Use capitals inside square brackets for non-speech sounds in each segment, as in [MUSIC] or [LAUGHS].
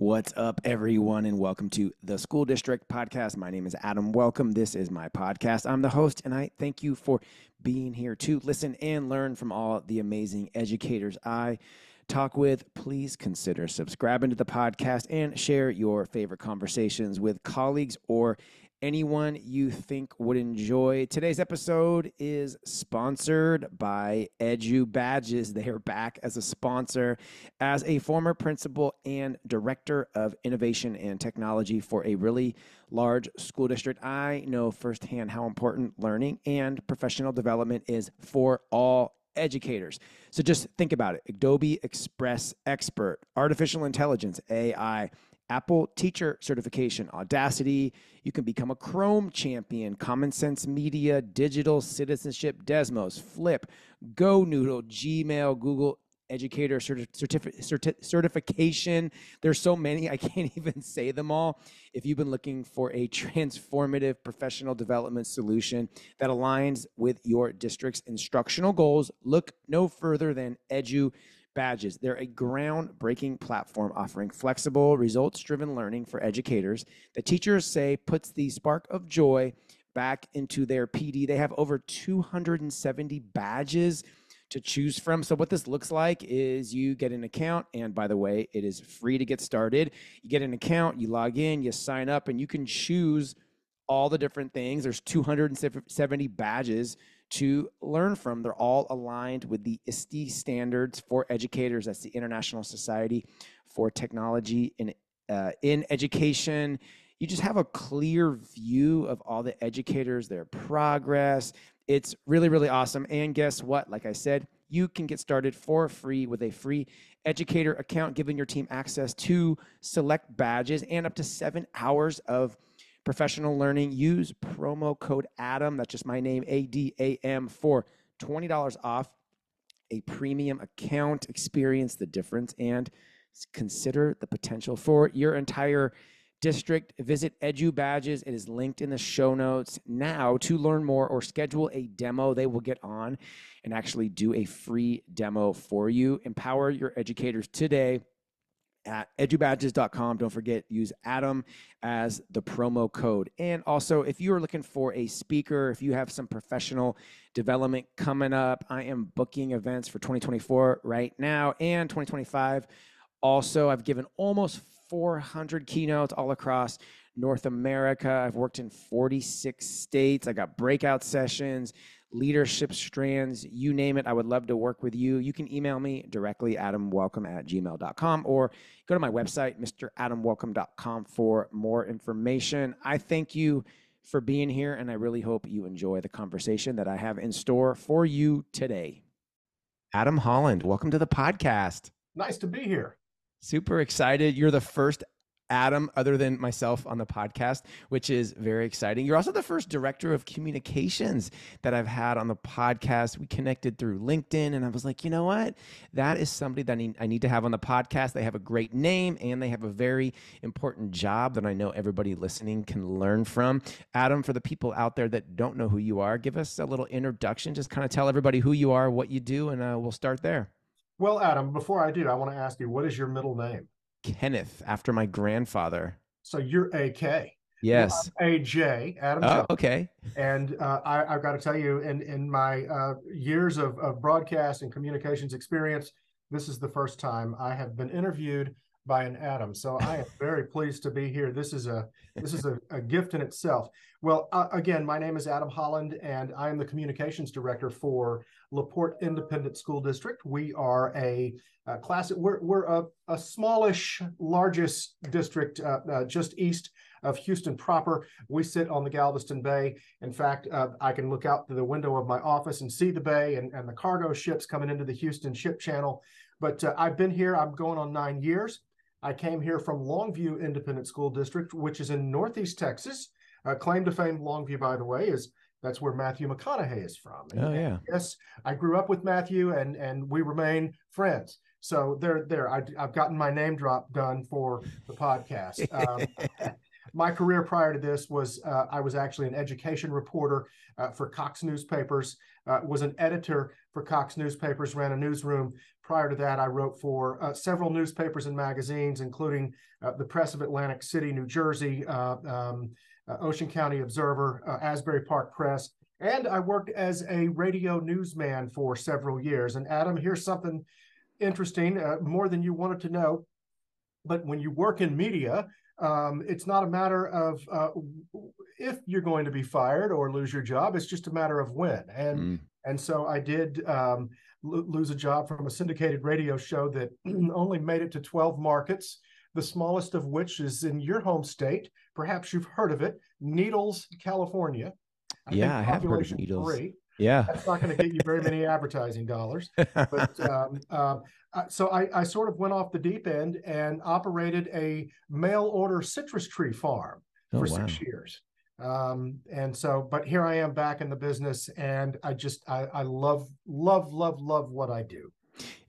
What's up, everyone, and welcome to the School District Podcast. My name is Adam Welcome. This is my podcast. I'm the host, and I thank you for being here to listen and learn from all the amazing educators I talk with. Please consider subscribing to the podcast and share your favorite conversations with colleagues or anyone you think would enjoy. Today's episode is sponsored by EdgeU Badges. They are back as a sponsor. As a former principal and director of innovation and technology for a really large school district, I know firsthand how important learning and professional development is for all educators. So just think about it Adobe Express Expert, artificial intelligence, AI Apple Teacher Certification, Audacity. You can become a Chrome champion, Common Sense Media, Digital Citizenship, Desmos, Flip, Go Noodle, Gmail, Google Educator certi- certi- certification. There's so many, I [LAUGHS] can't even say them all. If you've been looking for a transformative professional development solution that aligns with your district's instructional goals, look no further than EdgeU Badges. They're a groundbreaking platform offering flexible, results driven learning for educators that teachers say puts the spark of joy back into their PD. They have over 270 badges to choose from. So, what this looks like is you get an account, and by the way, it is free to get started. You get an account, you log in, you sign up, and you can choose all the different things. There's 270 badges to learn from. They're all aligned with the ISTE standards for educators. That's the International Society for Technology in, uh, in Education. You just have a clear view of all the educators, their progress. It's really, really awesome. And guess what? Like I said, you can get started for free with a free educator account, giving your team access to select badges and up to seven hours of professional learning. Use promo code ADAM, that's just my name, A D A M, for $20 off a premium account. Experience the difference and consider the potential for your entire district. Visit EdgeU Badges. It is linked in the show notes now to learn more or schedule a demo. They will get on and actually do a free demo for you. Empower your educators today at edgeubadges.com. Don't forget, use Adam as the promo code. And also, if you are looking for a speaker, if you have some professional development coming up, I am booking events for 2024 right now and 2025. Also, I've given almost 400 keynotes all across North America. I've worked in 46 states. I got breakout sessions leadership strands, you name it. I would love to work with you. You can email me directly, adamwelcome at gmail.com, or go to my website, mradamwelcome.com, for more information. I thank you for being here, and I really hope you enjoy the conversation that I have in store for you today. Adam Holland, welcome to the podcast. Nice to be here. Super excited. You're the first Adam, other than myself on the podcast, which is very exciting. You're also the first director of communications that I've had on the podcast. We connected through LinkedIn, and I was like, you know what? That is somebody that I need, to have on the podcast. They have a great name and they have a very important job that I know everybody listening can learn from. Adam, for the people out there that don't know who you are, give us a little introduction. Just kind of tell everybody who you are, what you do, and uh, we'll start there. Well, Adam, before I do, I want to ask you, what is your middle name? Kenneth after my grandfather. So you're AK. Yes. Well, AJ Adam. Oh, okay. And uh, I, have got to tell you, in in my uh, years of, of broadcast and communications experience, this is the first time I have been interviewed by an Adam. So I am [LAUGHS] very pleased to be here. This is a this is a, a gift in itself. Well, uh, again, my name is Adam Holland, and I am the communications director for LaPorte Independent School District. We are a, a class. We're we're a, a smallish, largest district uh, uh, just east of Houston proper. We sit on the Galveston Bay. In fact, uh, I can look out the window of my office and see the bay and, and the cargo ships coming into the Houston ship channel. But uh, I've been here. I'm going on nine years. I came here from Longview Independent School District, which is in Northeast Texas. Uh, claim to fame, Longview, by the way, is that's where Matthew McConaughey is from. And, oh yeah. yes, I grew up with Matthew, and and we remain friends. So there, there, I, have gotten my name drop done for the podcast. [LAUGHS] Um, my career prior to this was uh, I was actually an education reporter uh, for Cox Newspapers, uh, was an editor for Cox Newspapers, ran a newsroom. Prior to that, I wrote for uh, several newspapers and magazines, including uh, the Press of Atlantic City, New Jersey, uh, um, Ocean County Observer, Asbury Park Press, and I worked as a radio newsman for several years. And Adam, here's something interesting, more than you wanted to know. But when you work in media, um, it's not a matter of uh, if you're going to be fired or lose your job. It's just a matter of when. And mm. and so I did um, l- lose a job from a syndicated radio show that [CLEARS THROAT] only made it to 12 markets. The smallest of which is in your home state. Perhaps you've heard of it, Needles, California. I yeah, I have heard of Needles. Three. Yeah, that's not going to get you very many [LAUGHS] advertising dollars. But [LAUGHS] um, uh, so I, I, sort of went off the deep end and operated a mail order citrus tree farm oh, for wow. six years. Um, and so, but here I am back in the business, and I just I, I love love love love what I do.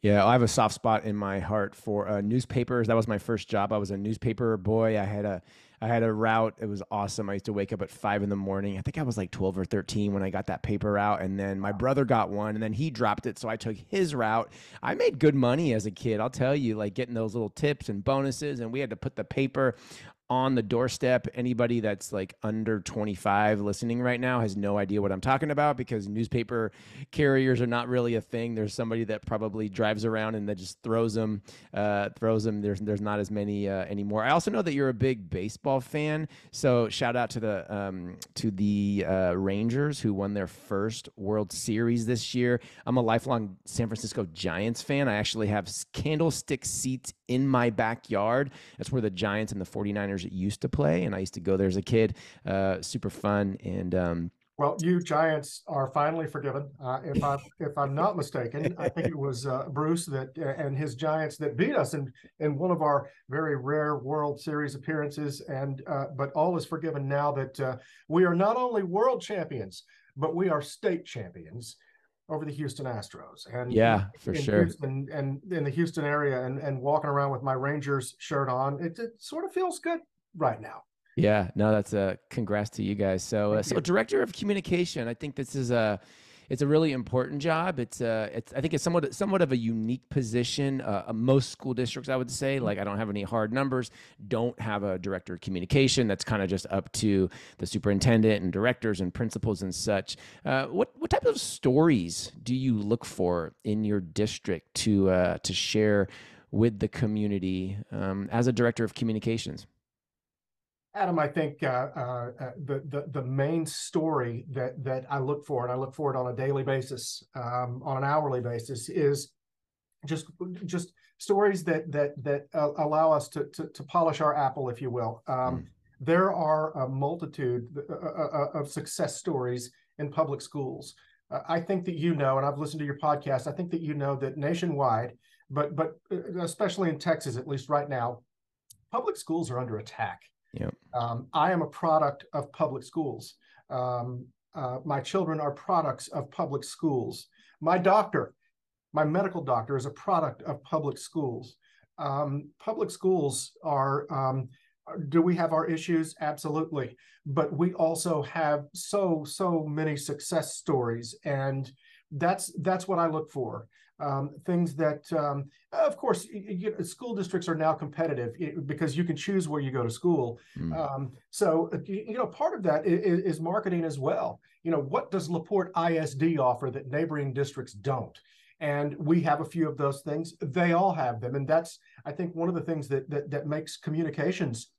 Yeah, I have a soft spot in my heart for uh, newspapers. That was my first job. I was a newspaper boy. I had a I had a route. It was awesome. I used to wake up at five in the morning. I think I was like 12 or 13 when I got that paper out. And then my brother got one and then he dropped it. So I took his route. I made good money as a kid. I'll tell you, like getting those little tips and bonuses. And we had to put the paper on the doorstep. Anybody that's like under 25 listening right now has no idea what I'm talking about because newspaper carriers are not really a thing. There's somebody that probably drives around and that just throws them, uh, throws them. There's there's not as many uh, anymore. I also know that you're a big baseball fan, so shout out to the um, to the uh, Rangers who won their first World Series this year. I'm a lifelong San Francisco Giants fan. I actually have candlestick seats in my backyard. That's where the Giants and the 49ers used to play, and I used to go there as a kid. Uh, super fun and. Um, well, you Giants are finally forgiven. Uh, if I if I'm not mistaken, I think it was uh, Bruce that and his Giants that beat us in in one of our very rare World Series appearances. And uh, but all is forgiven now that uh, we are not only world champions, but we are state champions over the Houston Astros. And yeah, for sure. Houston, and in the Houston area, and and walking around with my Rangers shirt on, it, it sort of feels good right now. Yeah, no, that's a congrats to you guys. So, uh, so director of communication, I think this is a it's a really important job. It's uh, it's I think it's somewhat somewhat of a unique position. Uh, uh, most school districts, I would say, like I don't have any hard numbers, don't have a director of communication. That's kind of just up to the superintendent and directors and principals and such. Uh, what what type of stories do you look for in your district to uh, to share with the community um, as a director of communications? Adam, I think uh, uh, uh, the, the the main story that that I look for, and I look for it on a daily basis, um, on an hourly basis, is just just stories that that that uh, allow us to, to, to polish our apple, if you will. Um, mm. There are a multitude uh, uh, of success stories in public schools. I think that you know, and I've listened to your podcast. I think that you know that nationwide, but but especially in Texas, at least right now, public schools are under attack Yep. Um, I am a product of public schools. Um, uh, my children are products of public schools. My doctor, my medical doctor, is a product of public schools. Um, public schools are. Um, do we have our issues? Absolutely, but we also have so so many success stories, and that's that's what I look for um, things that, um, of course, you, you, school districts are now competitive because you can choose where you go to school. Mm. Um, so, uh, you know, part of that is, is, marketing as well. You know, what does LaPorte ISD offer that neighboring districts don't? And we have a few of those things. They all have them, and that's, I think, one of the things that that, that makes communications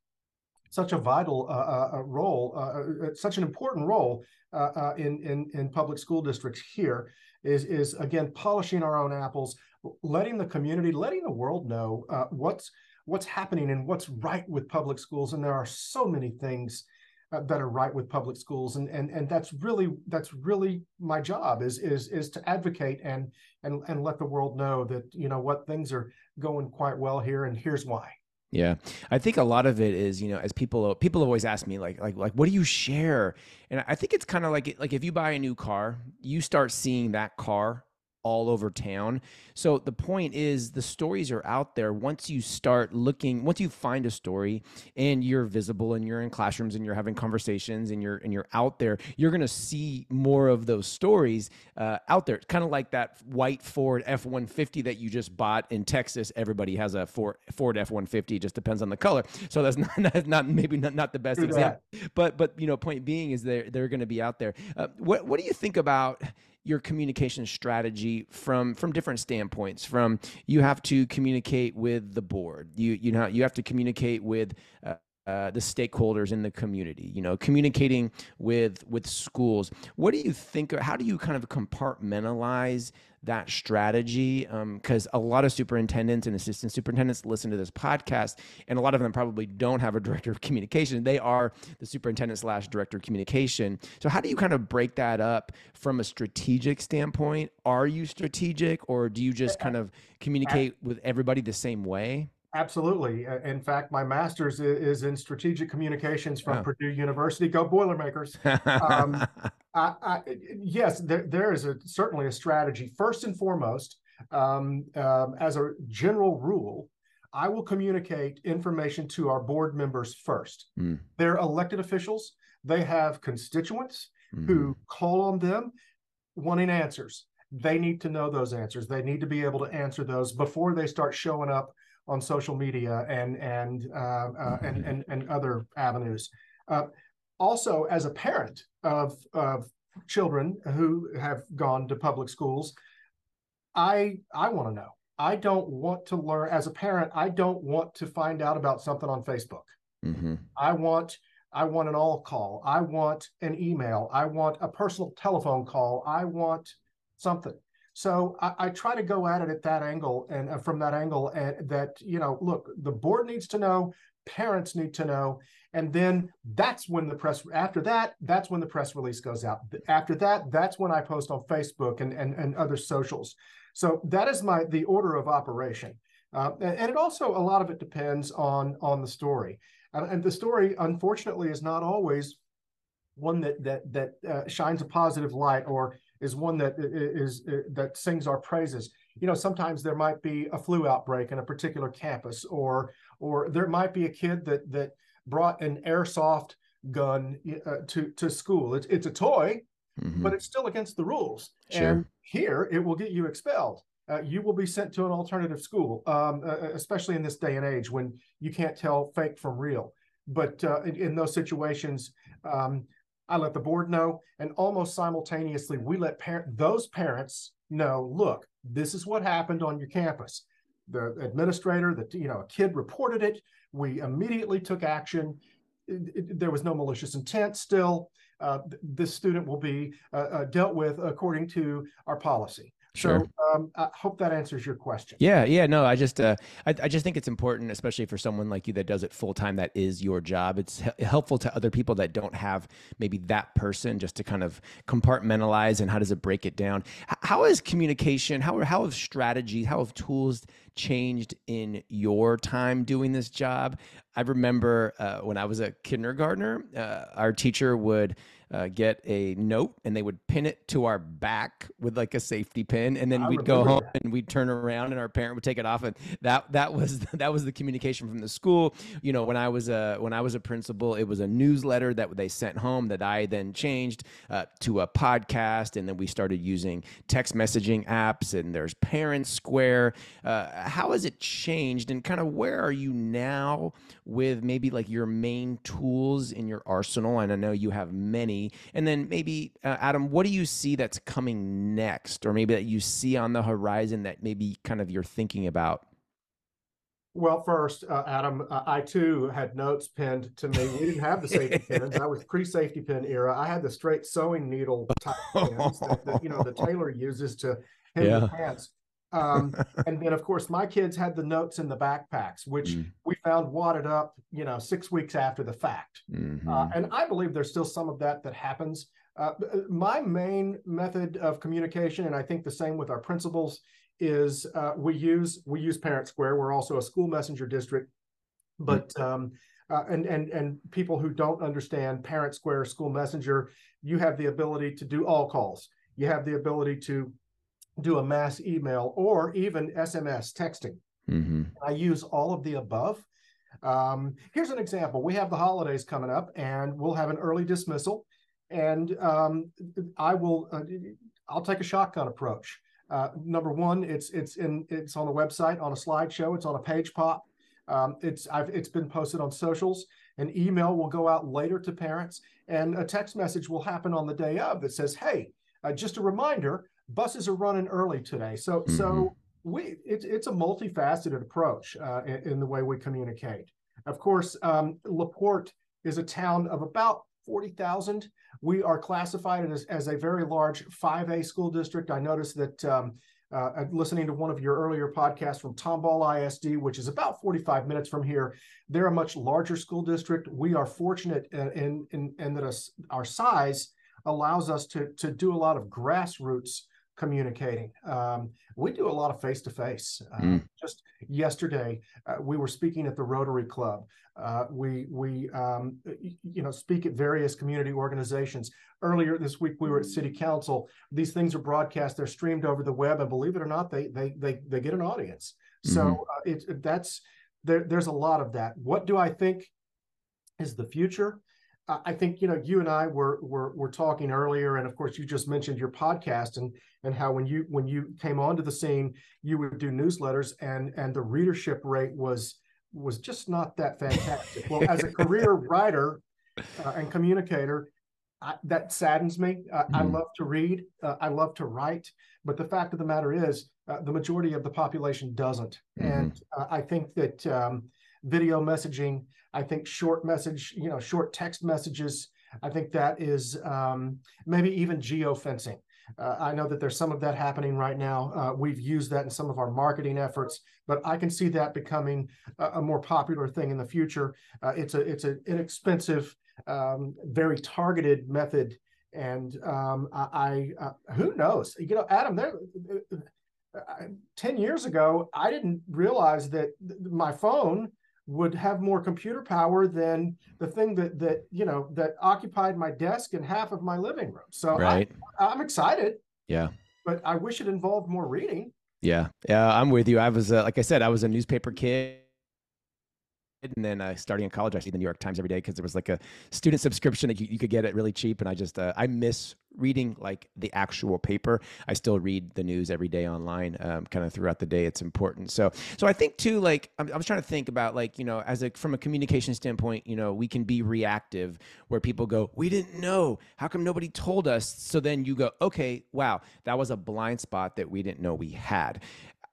such a vital uh, uh, uh role, uh, uh, such an important role uh, in, in in public school districts here is is again polishing our own apples, letting the community, letting the world know uh, what's what's happening and what's right with public schools. And there are so many things uh, that are right with public schools, and and and that's really that's really my job is is is to advocate and and and let the world know that you know what things are going quite well here, and here's why. Yeah. I think a lot of it is, you know, as people people always ask me like like like what do you share? And I think it's kind of like like if you buy a new car, you start seeing that car all over town. So the point is the stories are out there. Once you start looking, once you find a story and you're visible and you're in classrooms and you're having conversations and you're and you're out there, you're going to see more of those stories uh, out there. It's kind of like that white Ford F150 that you just bought in Texas. Everybody has a Ford Ford F150, just depends on the color. So that's [LAUGHS] not that's not maybe not, not the best example. But but you know, point being is they're they're going to be out there. Uh, what what do you think about your communication strategy from from different standpoints. From you have to communicate with the board. You you know you have to communicate with uh, uh, the stakeholders in the community you know communicating with with schools. What do you think how do you kind of compartmentalize that strategy because um, a lot of superintendents and assistant superintendents listen to this podcast and a lot of them probably don't have a director of communication. They are the superintendent slash director of communication. So how do you kind of break that up from a strategic standpoint? Are you strategic or do you just kind of communicate with everybody the same way Absolutely. In fact, my master's is in strategic communications from oh. Purdue University. Go Boilermakers. um, [LAUGHS] I, I, yes, there, there is a, certainly a strategy. First and foremost, um, um, as a general rule, I will communicate information to our board members first. Mm. They're elected officials. They have constituents mm. who call on them wanting answers. They need to know those answers. They need to be able to answer those before they start showing up on social media and and uh, uh, and, mm-hmm. and and other avenues. Uh, also, as a parent of of children who have gone to public schools, I I want to know. I don't want to learn as a parent. I don't want to find out about something on Facebook. Mm-hmm. I want I want an all call. I want an email. I want a personal telephone call. I want something. So I, I, try to go at it at that angle and uh, from that angle, and that you know, look, the board needs to know, parents need to know, and then that's when the press. After that, that's when the press release goes out. After that, that's when I post on Facebook and and, and other socials. So that is my the order of operation, uh, and, and, it also a lot of it depends on on the story, uh, and the story unfortunately is not always one that that that uh, shines a positive light or is one that is, that sings our praises. You know, sometimes there might be a flu outbreak in a particular campus, or or there might be a kid that that brought an airsoft gun uh, to to school. It's it's a toy, mm-hmm. but it's still against the rules. Sure. And here, it will get you expelled. Uh, you will be sent to an alternative school, um, uh, especially in this day and age when you can't tell fake from real. But uh, in, in, those situations, um, I let the board know, and almost simultaneously, we let parent those parents know. Look, this is what happened on your campus. The administrator, that you know, a kid reported it. We immediately took action. It, it, there was no malicious intent. Still, uh, this student will be uh, uh, dealt with according to our policy. Sure. So um, I hope that answers your question. Yeah, yeah. No, I just, uh, I, I just think it's important, especially for someone like you that does it full time. That is your job. It's h- helpful to other people that don't have maybe that person, just to kind of compartmentalize and how does it break it down. How is communication? How how have strategies? How have tools changed in your time doing this job? I remember uh, when I was a kindergartner, uh, our teacher would uh, get a note and they would pin it to our back with like a safety pin, and then I we'd go home that. and we'd turn around and our parent would take it off, and that that was [LAUGHS] that was the communication from the school. You know, when I was a when I was a principal, it was a newsletter that they sent home that I then changed uh, to a podcast, and then we started using text messaging apps, and there's Parent Square. Uh, how has it changed, and kind of where are you now with maybe like your main tools in your arsenal? And I know you have many and then maybe, uh, Adam, what do you see that's coming next, or maybe that you see on the horizon that maybe kind of you're thinking about? Well, first, uh, Adam, uh, I too had notes pinned to me. We didn't have the safety [LAUGHS] pins. I was pre-safety pin era. I had the straight sewing needle type pins that, that, you know the [LAUGHS] tailor uses to hem yeah. the pants. Um, [LAUGHS] and then, of course, my kids had the notes in the backpacks, which mm. we found wadded up, you know, six weeks after the fact. Mm-hmm. Uh, and I believe there's still some of that that happens. Uh, uh, my main method of communication, and I think the same with our principals, is uh, we use we use Parent Square. We're also a school messenger district, mm. but um, uh, and and and people who don't understand Parent Square School Messenger, you have the ability to do all calls. You have the ability to do a mass email or even SMS texting. Mm-hmm. I use all of the above. Um, here's an example. We have the holidays coming up, and we'll have an early dismissal. And um, I will, uh, I'll take a shotgun approach. Uh, number one, it's it's in it's on the website on a slideshow. It's on a page pop. Um, it's I've it's been posted on socials. An email will go out later to parents, and a text message will happen on the day of that says, "Hey, uh, just a reminder, buses are running early today." So mm-hmm. so we it's it's a multifaceted approach uh, in, in, the way we communicate. Of course, um, LaPorte is a town of about 40,000. We are classified as, as a very large 5A school district. I noticed that um, uh, listening to one of your earlier podcasts from Tomball ISD, which is about 45 minutes from here, they're a much larger school district. We are fortunate in, in, in that us, our size allows us to, to do a lot of grassroots communicating. Um, we do a lot of face to face. Just yesterday, uh, we were speaking at the Rotary Club. Uh, we we um, you know speak at various community organizations. Earlier this week, we were at City Council. These things are broadcast; they're streamed over the web, and believe it or not, they they they they get an audience. Mm-hmm. So uh, it, that's there. There's a lot of that. What do I think is the future? I think you know you and I were were were talking earlier, and of course you just mentioned your podcast and and how when you when you came onto the scene, you would do newsletters, and and the readership rate was was just not that fantastic. well, as a career [LAUGHS] writer uh, and communicator, I, that saddens me. Uh, mm-hmm. I love to read, uh, I love to write, but the fact of the matter is, uh, the majority of the population doesn't, mm-hmm. and uh, I think that. Um, video messaging. I think short message, you know, short text messages. I think that is um, maybe even geofencing. Uh, I know that there's some of that happening right now. Uh, we've used that in some of our marketing efforts, but I can see that becoming a, a more popular thing in the future. Uh, it's a it's an inexpensive, um, very targeted method, and um, I, I uh, who knows? You know, Adam, there. Uh, uh, 10 years ago, I didn't realize that my phone would have more computer power than the thing that that you know that occupied my desk and half of my living room. So right. I, I'm excited. Yeah. But I wish it involved more reading. Yeah, yeah, I'm with you. I was, uh, like I said, I was a newspaper kid and then uh, starting in college, I see the New York Times every day because there was like a student subscription that you, you could get it really cheap. And I just uh, I miss reading like the actual paper. I still read the news every day online, um, kind of throughout the day. It's important. So so I think too, like I'm, I was trying to think about like you know as a from a communication standpoint, you know we can be reactive where people go, we didn't know. How come nobody told us? So then you go, okay, wow, that was a blind spot that we didn't know we had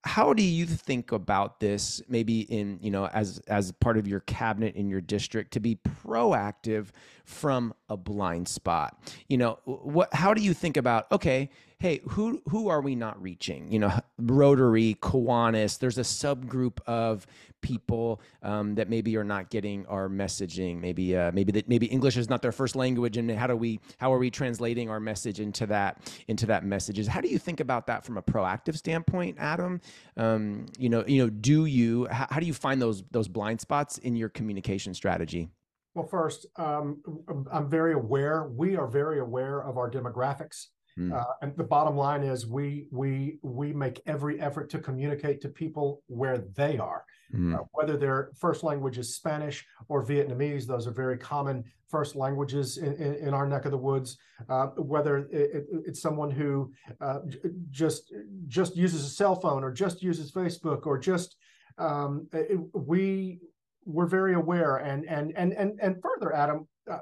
how do you think about this maybe in you know as as part of your cabinet in your district to be proactive from a blind spot? You know what how do you think about okay hey, who who are we not reaching? You know, Rotary, Kiwanis. There's a subgroup of people um, that maybe are not getting our messaging. Maybe uh, maybe that maybe English is not their first language, and how do we how are we translating our message into that into that messages? How do you think about that from a proactive standpoint, Adam? Um, you know, you know, do you how, how do you find those those blind spots in your communication strategy? Well, first, um, I'm very aware. We are very aware of our demographics. Mm. Uh, and the bottom line is we we we make every effort to communicate to people where they are, mm. uh, whether their first language is Spanish or Vietnamese. Those are very common first languages in, in, in our neck of the woods. Uh, whether it, it, it's someone who uh, just just uses a cell phone or just uses Facebook or just um, it, we we're very aware and and and and and further, Adam, uh,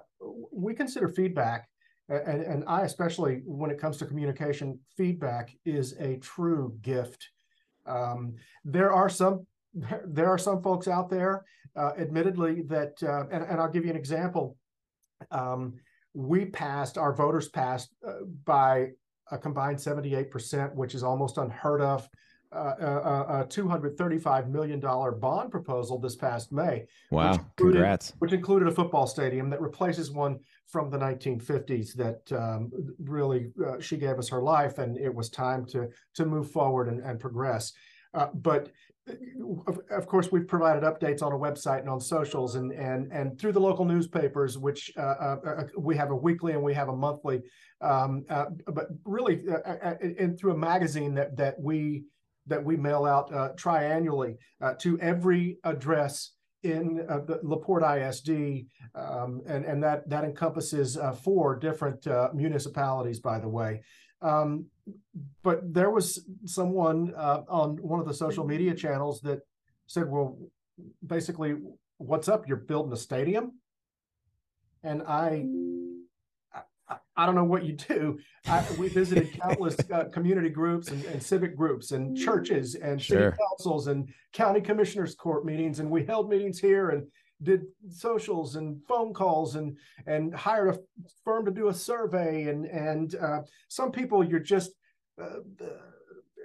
we consider feedback and, and I especially when it comes to communication, feedback is a true gift. Um, there are some [LAUGHS] there are some folks out there, uh, admittedly, that uh, and, and I'll give you an example. Um, we passed our voters passed uh, by a combined 78%, which is almost unheard of uh, a, a $235 million bond proposal this past May. Wow, which included, congrats. Which included a football stadium that replaces one from the 1950s that um, really, uh, she gave us her life and it was time to, to move forward and, and progress. Uh, but of, of, course, we've provided updates on a website and on socials and and and through the local newspapers, which uh, uh, uh we have a weekly and we have a monthly, um, uh, but really, uh, and through a magazine that that we that we mail out triannually to every address in uh, the LaPorte ISD, um, and and that that encompasses uh, four different uh, municipalities, by the way. Um, but there was someone uh, on one of the social media channels that said, "Well, basically, what's up? You're building a stadium," and I I don't know what you do. I, we visited countless uh, community groups and, and, civic groups and churches and sure. city councils and county commissioners court meetings, and we held meetings here and did socials and phone calls and and hired a firm to do a survey and and uh, some people you're just uh,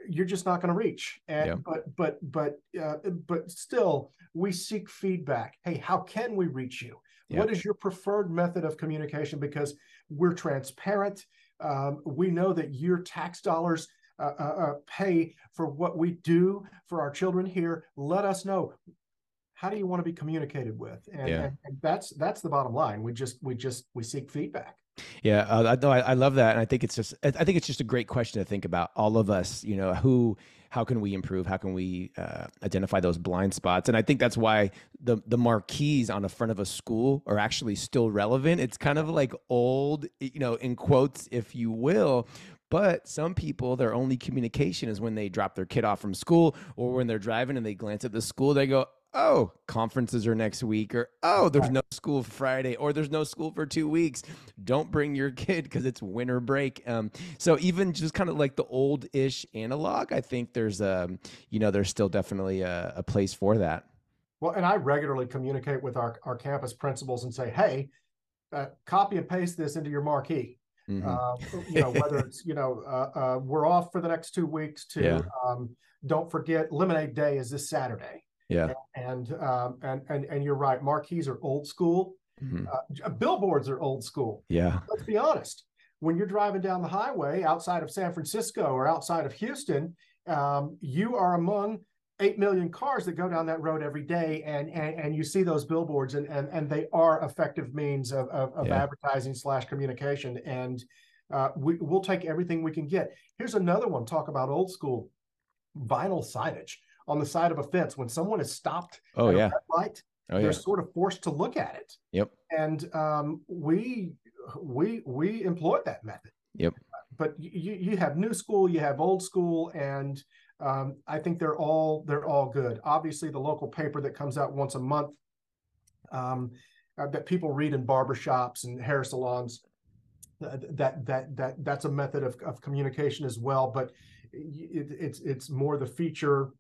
you're just not going to reach and yeah. but but but uh, but still we seek feedback hey how can we reach you yeah. what is your preferred method of communication because we're transparent. Um, we know that your tax dollars uh, uh, uh, pay for what we do for our children here. Let us know how do you want to be communicated with, and, yeah. and, and that's that's the bottom line. We just we just we seek feedback. Yeah, uh, I, I love that, and I think it's just I think it's just a great question to think about. All of us, you know, who how can we improve? How can we uh, identify those blind spots? And I think that's why the the marquees on the front of a school are actually still relevant. It's kind of like old, you know, in quotes, if you will. But some people, their only communication is when they drop their kid off from school or when they're driving and they glance at the school, they go, oh, conferences are next week, or oh, there's no school Friday, or there's no school for two weeks. Don't bring your [LAUGHS] kid because it's winter break. Um, so even just kind of like the old ish analog, I think there's a, um, you know, there's still definitely a, a place for that. Well, and I regularly communicate with our, our campus principals and say, hey, uh, copy and paste this into your marquee. Mm-hmm. Uh, [LAUGHS] you know, whether it's, you know, uh, uh, we're off for the next two weeks to, yeah. um, don't forget lemonade day is this Saturday. Yeah. And um, and and and you're right. Marquees are old school. Mm-hmm. Uh, billboards are old school. Yeah. Let's be honest. When you're driving down the highway outside of San Francisco or outside of Houston, um, you are among eight million cars that go down that road every day, and and, and you see those billboards, and and and they are effective means of of, of yeah. advertising slash communication. And uh, we, we'll take everything we can get. Here's another one. Talk about old school vinyl signage on the side of a fence. When someone is stopped oh yeah. light oh, they're yeah. sort of forced to look at it. Yep. And um, we we we employ that method. Yep. But you you have new school you have old school and um, i think they're all they're all good. Obviously the local paper that comes out once a month um, uh, that people read in barbershops and hair salons uh, that that that that's a method of, of communication as well. But it, it's it's more the feature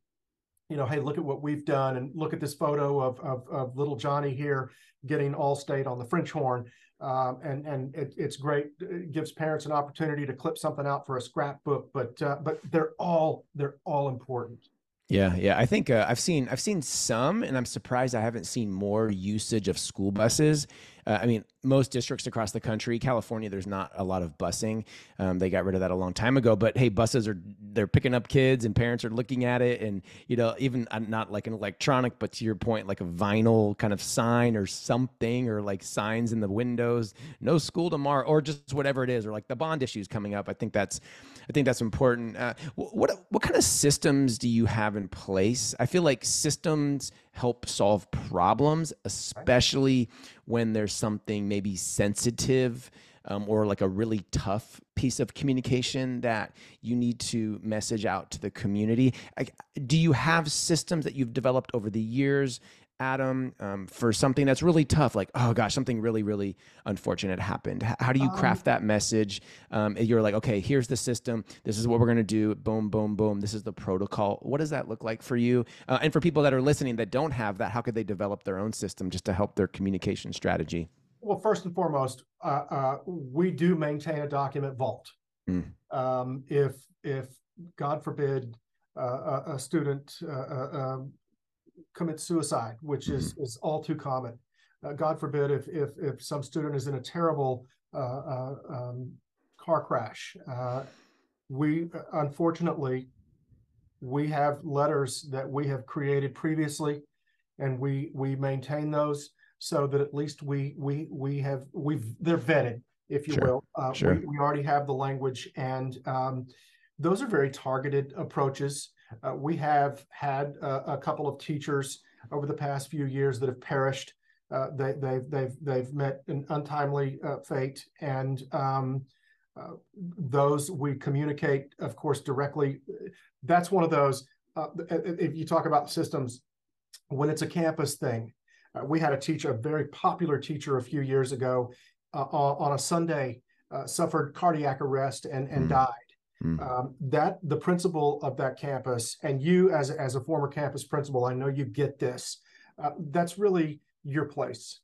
you know, hey, look at what we've done, and look at this photo of of, of little Johnny here getting All-State on the French horn, um, and and it, it's great. It gives parents an opportunity to clip something out for a scrapbook, but uh, but they're all they're all important. Yeah, yeah. I think uh, I've seen I've seen some, and I'm surprised I haven't seen more usage of school buses. Uh, I mean, most districts across the country, California, there's not a lot of busing. Um, they got rid of that a long time ago. But hey, buses are they're picking up kids, and parents are looking at it, and you know, even uh, not like an electronic, but to your point, like a vinyl kind of sign or something, or like signs in the windows, no school tomorrow, or just whatever it is, or like the bond issues coming up. I think that's I think that's important. Uh, what what kind of systems do you have in place? I feel like systems help solve problems, especially when there's something maybe sensitive um, or like a really tough piece of communication that you need to message out to the community. I, do you have systems that you've developed over the years Adam, um, for something that's really tough, like, oh gosh, something really, really unfortunate happened? How do you um, craft that message? Um, you're like, okay, here's the system. This is what we're going to do. Boom, boom, boom. This is the protocol. What does that look like for you? Uh, and for people that are listening that don't have that, how could they develop their own system just to help their communication strategy? Well, first and foremost, uh, uh, we do maintain a document vault. Mm. if if God forbid uh, a, a, student uh, uh, um, commit suicide, which mm-hmm. is is all too common. Uh, God forbid if if if some student is in a terrible uh, uh, um, car crash. Uh, we unfortunately we have letters that we have created previously, and we we maintain those so that at least we we we have we've they're vetted, if you Sure. will. Uh, Sure. we, we already have the language, and um, those are very targeted approaches. Uh, we have had uh, a couple of teachers over the past few years that have perished. Uh, they, they've they've they've met an untimely uh, fate, and um, uh, those we communicate, of course, directly. That's one of those. Uh, if you talk about systems, when it's a campus thing, we had a teacher, a very popular teacher, a few years ago, uh, on a Sunday, uh, suffered cardiac arrest and and Mm. died. Mm. Um, that the principal of that campus, and you as as a former campus principal, I know you get this. Uh, that's really your place.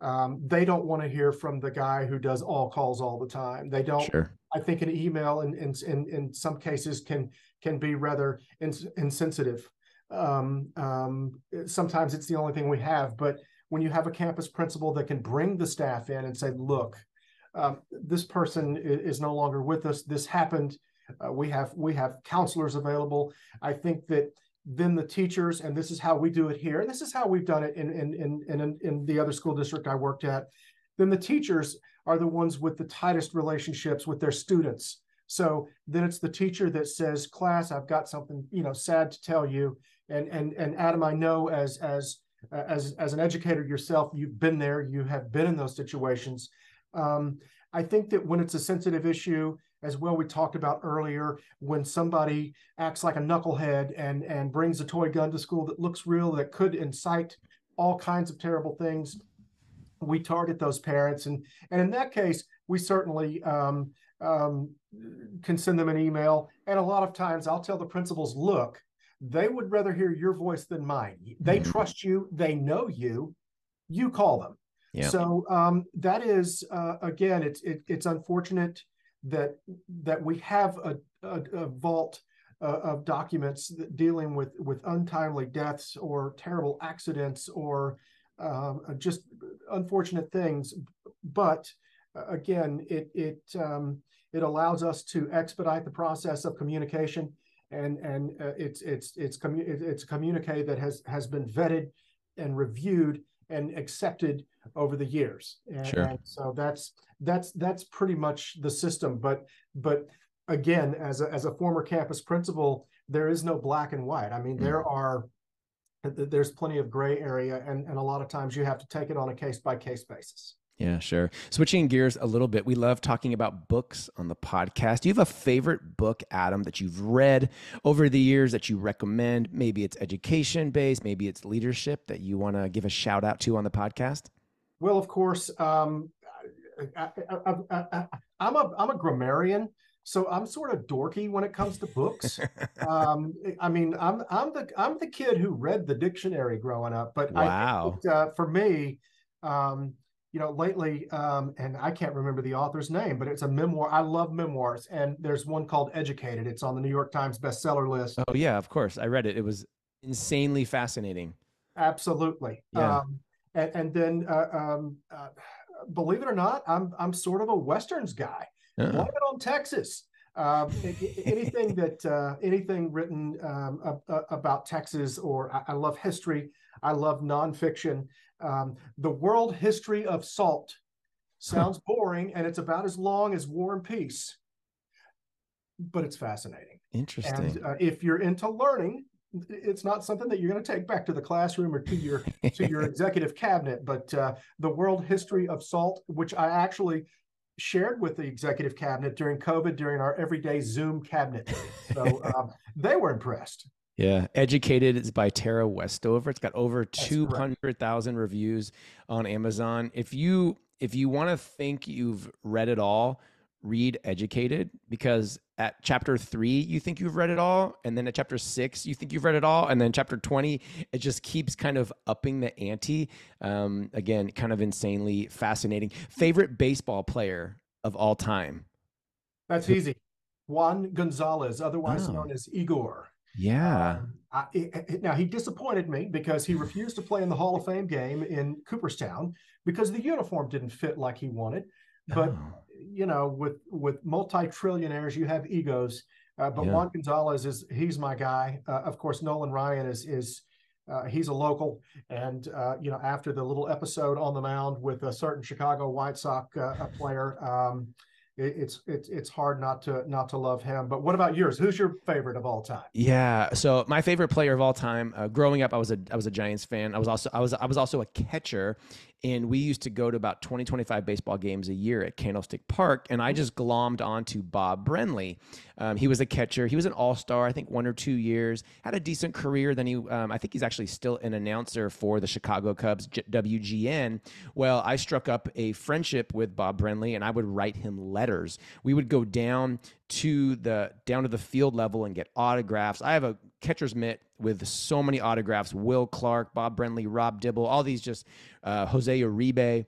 Um, they don't want to hear from the guy who does all calls all the time. They don't. Sure. I think an email in in in, in some cases can can be rather ins- insensitive. Um, um, sometimes it's the only thing we have, but when you have a campus principal that can bring the staff in and say, "Look, um, this person i- is no longer with us. This happened. Uh, we have we have counselors available." I think that then the teachers, and this is how we do it here, and this is how we've done it in in in in, in the other school district I worked at. Then the teachers are the ones with the tightest relationships with their students. So then it's the teacher that says, "Class, I've got something you know sad to tell you." And and and Adam, I know as as as as an educator yourself, you've been there. You have been in those situations. Um, I think that when it's a sensitive issue, as well, we talked about earlier, when somebody acts like a knucklehead and and brings a toy gun to school that looks real, that could incite all kinds of terrible things, we target those parents. And and in that case, we certainly um, um, can send them an email. And a lot of times, I'll tell the principals, look, they would rather hear your voice than mine. They Mhm. trust you. They know you. You call them. Yeah. So um, that is uh, again, it's it, it's unfortunate that that we have a, a, a vault uh, of documents that dealing with with untimely deaths or terrible accidents or um, just unfortunate things. But uh, again, it it um, it allows us to expedite the process of communication, and and uh, it's it's it's commu- it's a communique that has has been vetted and reviewed and accepted over the years. And, Sure. and so that's that's that's pretty much the system. But but again, as a as a former campus principal, there is no black and white. I mean, there are there's plenty of gray area, and and a lot of times you have to take it on a case by case basis. Yeah, sure. Switching gears a little bit, we love talking about books on the podcast. Do you have a favorite book, Adam, that you've read over the years that you recommend? Maybe it's education based, maybe it's leadership that you want to give a shout out to on the podcast? Well, of course, um, I, I, I, I, I'm a I'm a grammarian, so I'm sort of dorky when it comes to books. [LAUGHS] um, I mean, I'm I'm the I'm the kid who read the dictionary growing up, but Wow. that, uh, for me, um, you know, lately, um, and I can't remember the author's name, but it's a memoir. I love memoirs, and there's one called Educated. It's on the New York Times bestseller list. Oh, yeah, of course. I read it. It was insanely fascinating. Absolutely. Yeah. Um, and, and then, uh, um, uh, believe it or not, I'm I'm sort of a westerns guy. Uh, Blame it on Texas. Um, anything [LAUGHS] that uh, anything written um, about Texas, or I, I love history. I love nonfiction. Um, the World History of Salt [LAUGHS] sounds boring, and it's about as long as War and Peace, but it's fascinating. Interesting. And uh, if you're into learning, it's not something that you're going to take back to the classroom or to your to your [LAUGHS] executive cabinet. But uh, the World History of Salt, which I actually shared with the executive cabinet during COVID during our everyday Zoom cabinet, so [LAUGHS] um, they were impressed. Yeah, Educated is by Tara Westover. It's got over That's two correct. hundred thousand reviews on Amazon. If you if you want to think you've read it all, read Educated because at chapter three you think you've read it all, and then at chapter six you think you've read it all, and then chapter twenty it just keeps kind of upping the ante. Um, again, kind of insanely fascinating. Favorite baseball player of all time? That's easy. Juan Gonzalez, otherwise Oh. known as Igor. Yeah. Um, I, it- now he disappointed me because he refused to play in the Hall of Fame game in Cooperstown because the uniform didn't fit like he wanted. But Oh. You know, with with multi trillionaires, you have egos. Uh, but yeah. Juan Gonzalez is he's my guy. Uh, of course, Nolan Ryan is is uh, he's a local, and uh, you know after the little episode on the mound with a certain Chicago White Sox uh, player, um, it, it's it's it's hard not to not to love him. But what about yours? Who's your favorite of all time? Yeah, so my favorite player of all time. Uh, growing up, I was a I was a Giants fan. I was also I was I was also a catcher and we used to go to about 20 25 baseball games a year at candlestick park and i just glommed onto bob brenly. Um, he was a catcher. He was an all-star i think one or two years. Had a decent career. Then he um, i think he's actually still an announcer for the chicago cubs wgn well i struck up a friendship with bob brenly and i would write him letters. We would go down to the down to the field level and get autographs. I have a catcher's mitt with so many autographs Will Clark, Bob Brenly, Rob Dibble, all these just uh, Jose Uribe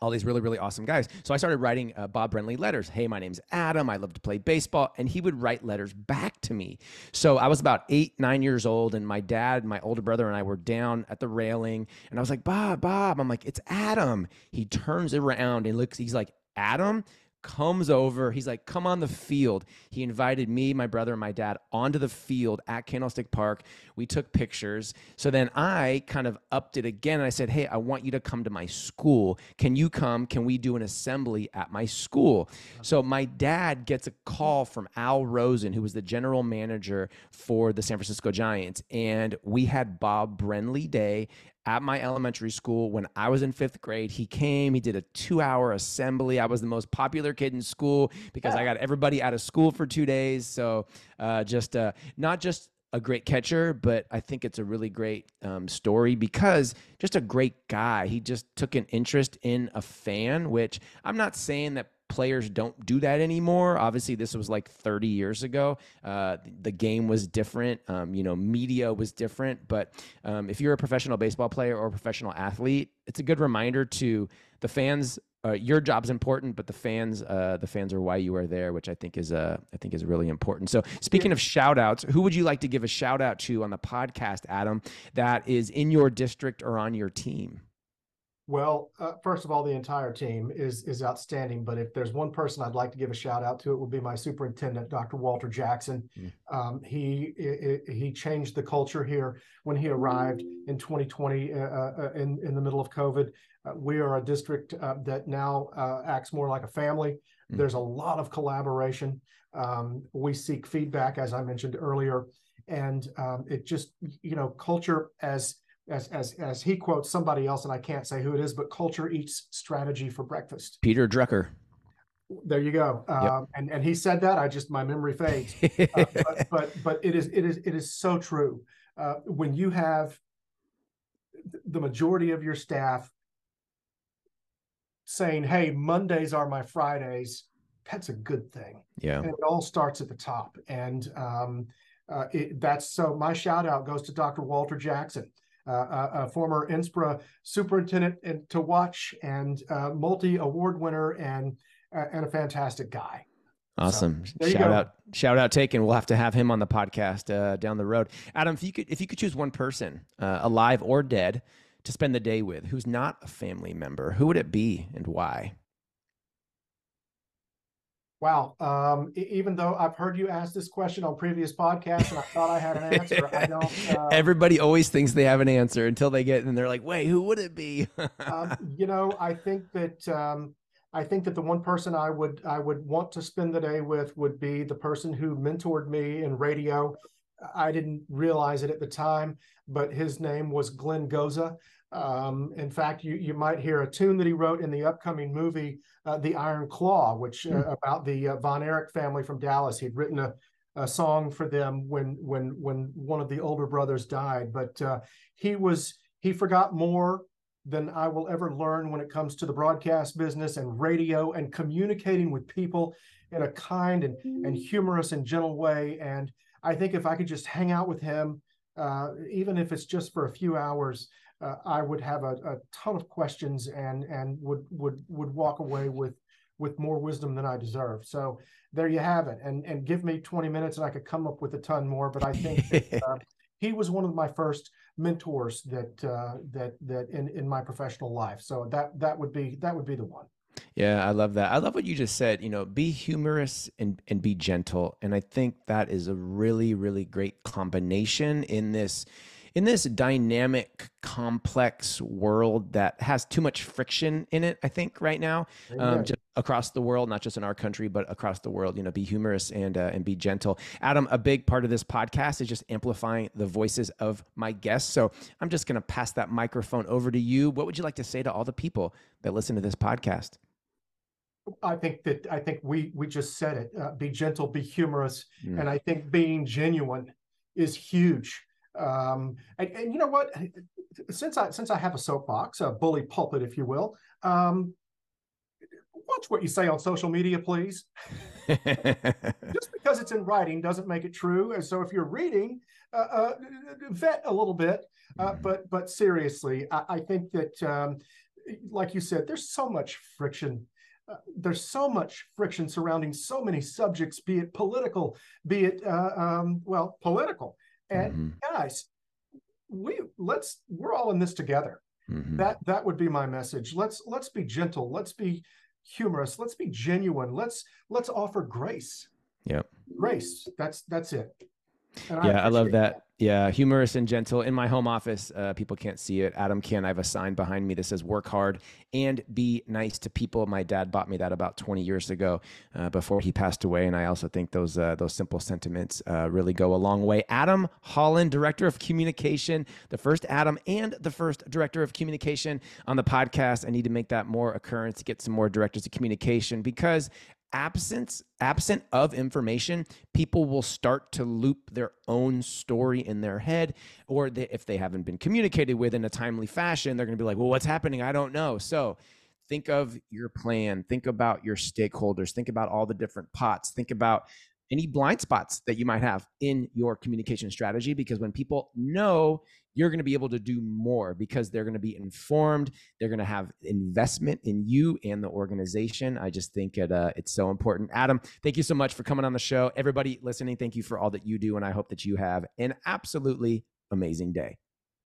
all these really, really awesome guys. So I started writing uh, Bob Brenly letters. Hey, my name's Adam. I love to play baseball. And he would write letters back to me. So I was about eight, nine years old, and my dad, my older brother, and I were down at the railing. And I was like, Bob, Bob. I'm like, it's Adam. He turns around and looks, he's like, Adam? Comes over. He's like, come on the field. He invited me, my brother, and my dad onto the field at Candlestick Park. We took pictures. So then I kind of upped it again. And I said, hey, I want you to come to my school. Can you come? Can we do an assembly at my school? Uh-huh. So my dad gets a call from Al Rosen, who was the general manager for the San Francisco Giants. And we had Bob Brenly Day at my elementary school when I was in fifth grade. He came, he did a two hour assembly. I was the most popular kid in school because I got everybody out of school for two days. So uh, just uh, not just a great catcher, but I think it's a really great um, story because just a great guy. He just took an interest in a fan, which I'm not saying that players don't do that anymore. Obviously, this was like 30 years ago. Uh, the game was different. Um, you know, media was different. But um, if you're a professional baseball player or a professional athlete, it's a good reminder to the fans. Uh, your job's important, but the fans, uh, the fans are why you are there, which I think is, uh, I think is really important. So, speaking of shout outs, who would you like to give a shout out to on the podcast, Adam, that is in your district or on your team? Well, uh, first of all, the entire team is is outstanding. But if there's one person I'd like to give a shout out to, it would be my superintendent, Dr. Walter Jackson. Mm. Um, he he changed the culture here when he arrived in 2020 uh, uh, in in the middle of COVID. Uh, we are a district uh, that now uh, acts more like a family. Mm. There's a lot of collaboration. Um, we seek feedback, as I mentioned earlier, and um, it just you know culture as as as as he quotes somebody else, and I can't say who it is, but culture eats strategy for breakfast. Peter Drucker. There you go. Yep. Um, and and he said that. I just my memory fades. [LAUGHS] uh, but, but but it is it is it is so true. Uh, when you have the majority of your staff saying, "Hey, Mondays are my Fridays," that's a good thing. Yeah. And it all starts at the top, and um, uh, it, that's so. My shout out goes to Dr. Walter Jackson a, former NSPRA superintendent and to watch and uh, multi award winner and uh, and a fantastic guy. Awesome. So, shout out, shout out taken. We'll have to have him on the podcast uh, down the road. Adam, if you could, if you could choose one person, uh, alive or dead, to spend the day with, who's not a family member, who would it be and why? Wow. Um, even though I've heard you ask this question on previous podcasts and I thought I had an answer, I don't. [LAUGHS] Uh, Everybody always thinks they have an answer until they get and they're like, wait, who would it be? um, [LAUGHS] you know, I think that. Um, I think that the one person I would I would want to spend the day with would be the person who mentored me in radio. I didn't realize it at the time, but his name was Glenn Goza. Um, in fact, you you might hear a tune that he wrote in the upcoming movie, uh, The Iron Claw, which uh, mm. about the uh, Von Erich family from Dallas. He'd written a, a song for them when when when one of the older brothers died. But uh, he was he forgot more than I will ever learn when it comes to the broadcast business and radio and communicating with people in a kind and, and humorous and gentle way. And I think if I could just hang out with him, uh, even if it's just for a few hours, uh, I would have a, a, ton of questions and and would would would walk away with with more wisdom than I deserve. So there you have it. And and give me 20 minutes and I could come up with a ton more. But I think that, [LAUGHS] uh, he was one of my first mentors that uh, that that in in my professional life. So that that would be that would be the one. Yeah, I love that. I love what you just said. You know, be humorous and and be gentle, and I think that is a really really great combination in this in this dynamic, complex world that has too much friction in it, I think right now, um, just across the world, not just in our country, but across the world. You know, be humorous and uh, and be gentle. Adam, a big part of this podcast is just amplifying the voices of my guests. So I'm just going to pass that microphone over to you. What would you like to say to all the people that listen to this podcast? I think that I think we we just said it. Uh, be gentle, be humorous, mm. and I think being genuine is huge. Um, and, and, you know what? Since I since I have a soapbox, a bully pulpit, if you will, um, watch what you say on social media, please. [LAUGHS] Just because it's in writing doesn't make it true. And so if you're reading, uh, uh, vet a little bit. Uh, mm-hmm. but but seriously, I, I think that, um, like you said, there's so much friction. Uh, there's so much friction surrounding so many subjects, be it political, be it uh, um, well political. And mm-hmm. guys, we let's we're all in this together. Mm-hmm. That that would be my message. Let's let's be gentle. Let's be humorous. Let's be genuine. Let's let's offer grace. Yep. Grace. That's that's it. And yeah, I, I love that. that. Yeah, humorous and gentle. In my home office, uh, people can't see it. Adam can. I have a sign behind me that says "Work hard and be nice to people." My dad bought me that about 20 years ago, uh, before he passed away, and I also think those uh, those simple sentiments uh, really go a long way. Adam Holland, director of communication, the first Adam and the first director of communication on the podcast. I need to make that more occurrence to get some more directors of communication because absence absent of information people will start to loop their own story in their head or they, if they haven't been communicated with in a timely fashion they're going to be like well what's happening? I don't know. So think of your plan. Think about your stakeholders. Think about all the different pots. Think about any blind spots that you might have in your communication strategy because when people know you're going to be able to do more because they're going to be informed they're going to have investment in you and the organization. I just think it uh, it's so important. Adam thank you so much for coming on the show. Everybody listening thank you for all that you do and i hope that you have an absolutely amazing day